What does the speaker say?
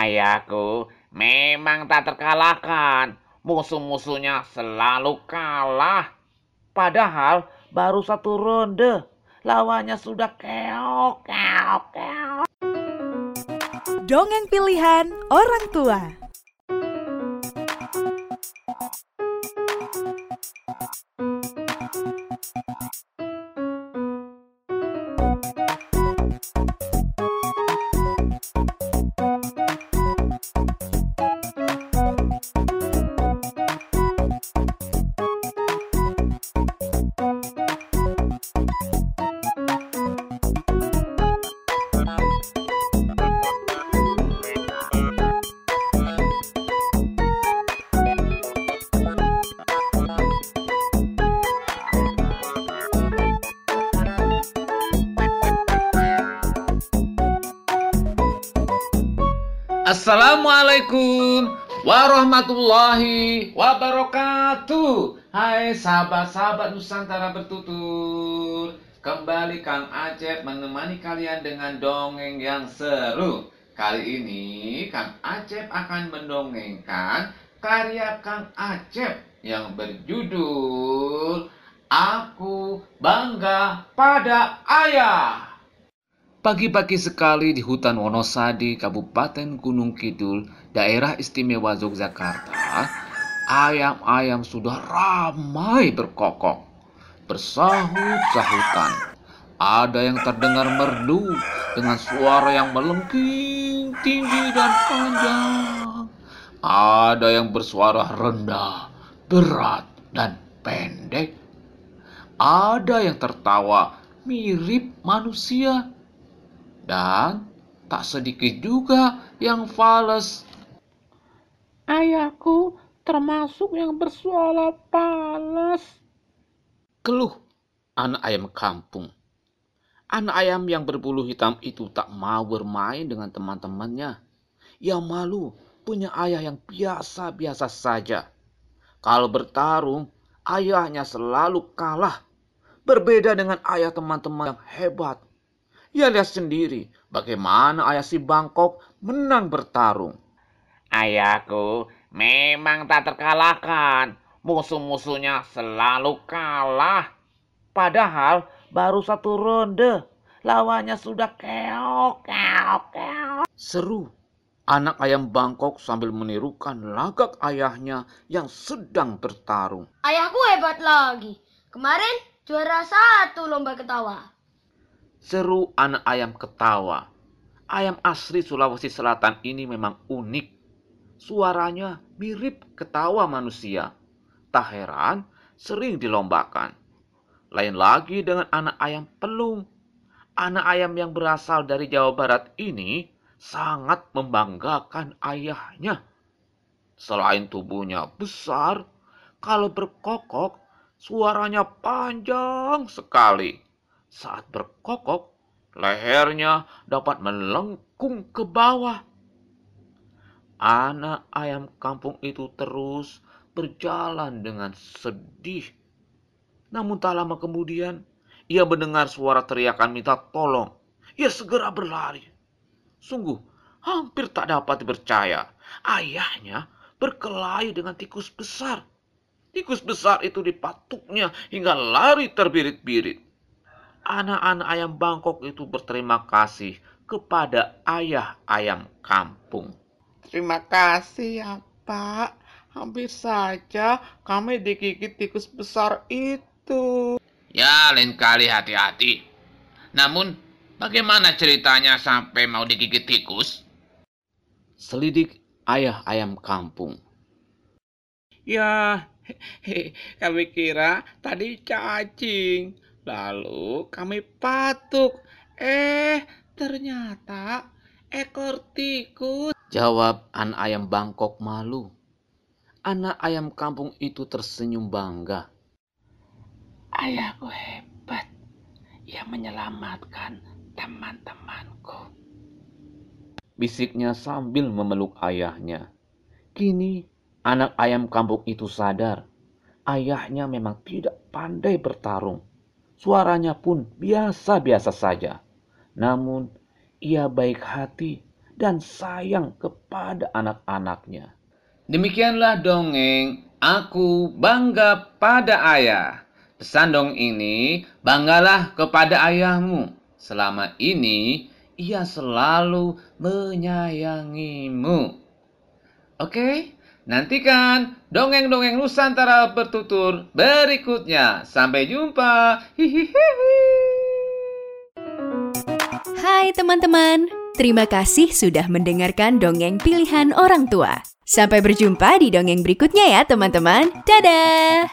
Ayahku memang tak terkalahkan. Musuh-musuhnya selalu kalah. Padahal baru satu ronde. Lawannya sudah keok, keok, keok. Dongeng pilihan orang tua. Assalamualaikum warahmatullahi wabarakatuh. Hai sahabat-sahabat Nusantara bertutur. Kembali Kang Acep menemani kalian dengan dongeng yang seru. Kali ini Kang Acep akan mendongengkan karya Kang Acep yang berjudul Aku Bangga Pada Ayah. Pagi-pagi sekali di hutan Wonosadi, Kabupaten Gunung Kidul, daerah istimewa Yogyakarta, ayam-ayam sudah ramai berkokok, bersahut-sahutan. Ada yang terdengar merdu dengan suara yang melengking, tinggi dan panjang. Ada yang bersuara rendah, berat dan pendek. Ada yang tertawa mirip manusia dan tak sedikit juga yang fales. Ayahku termasuk yang bersuara palas. Keluh anak ayam kampung. Anak ayam yang berbulu hitam itu tak mau bermain dengan teman-temannya. Ia malu punya ayah yang biasa-biasa saja. Kalau bertarung, ayahnya selalu kalah. Berbeda dengan ayah teman-teman yang hebat. Ia lihat sendiri bagaimana ayah si Bangkok menang bertarung. Ayahku memang tak terkalahkan. Musuh-musuhnya selalu kalah. Padahal baru satu ronde. Lawannya sudah keok, keok, keok. Seru. Anak ayam Bangkok sambil menirukan lagak ayahnya yang sedang bertarung. Ayahku hebat lagi. Kemarin juara satu lomba ketawa. Seru anak ayam ketawa. Ayam asli Sulawesi Selatan ini memang unik. Suaranya mirip ketawa manusia. Tak heran sering dilombakan. Lain lagi dengan anak ayam pelung. Anak ayam yang berasal dari Jawa Barat ini sangat membanggakan ayahnya. Selain tubuhnya besar, kalau berkokok suaranya panjang sekali. Saat berkokok, lehernya dapat melengkung ke bawah. Anak ayam kampung itu terus berjalan dengan sedih. Namun tak lama kemudian, ia mendengar suara teriakan minta tolong. Ia segera berlari. Sungguh, hampir tak dapat dipercaya. Ayahnya berkelahi dengan tikus besar. Tikus besar itu dipatuknya hingga lari terbirit-birit. Anak-anak ayam Bangkok itu berterima kasih kepada ayah ayam kampung. Terima kasih ya Pak. Hampir saja kami digigit tikus besar itu. Ya, lain kali hati-hati. Namun, bagaimana ceritanya sampai mau digigit tikus? Selidik ayah ayam kampung. Ya, he, kami kira tadi cacing. Lalu kami patuk. Eh, ternyata ekor tikus. Jawab anak ayam Bangkok malu. Anak ayam kampung itu tersenyum bangga. Ayahku hebat. Ia menyelamatkan teman-temanku. Bisiknya sambil memeluk ayahnya. Kini anak ayam kampung itu sadar. Ayahnya memang tidak pandai bertarung. Suaranya pun biasa-biasa saja. Namun ia baik hati dan sayang kepada anak-anaknya. Demikianlah dongeng Aku Bangga Pada Ayah. Pesan dong ini, banggalah kepada ayahmu. Selama ini, ia selalu menyayangimu. Oke, nantikan dongeng-dongeng Nusantara bertutur berikutnya. Sampai jumpa. Hihihi. Hai teman-teman, terima kasih sudah mendengarkan dongeng pilihan orang tua. Sampai berjumpa di dongeng berikutnya ya teman-teman. Dadah!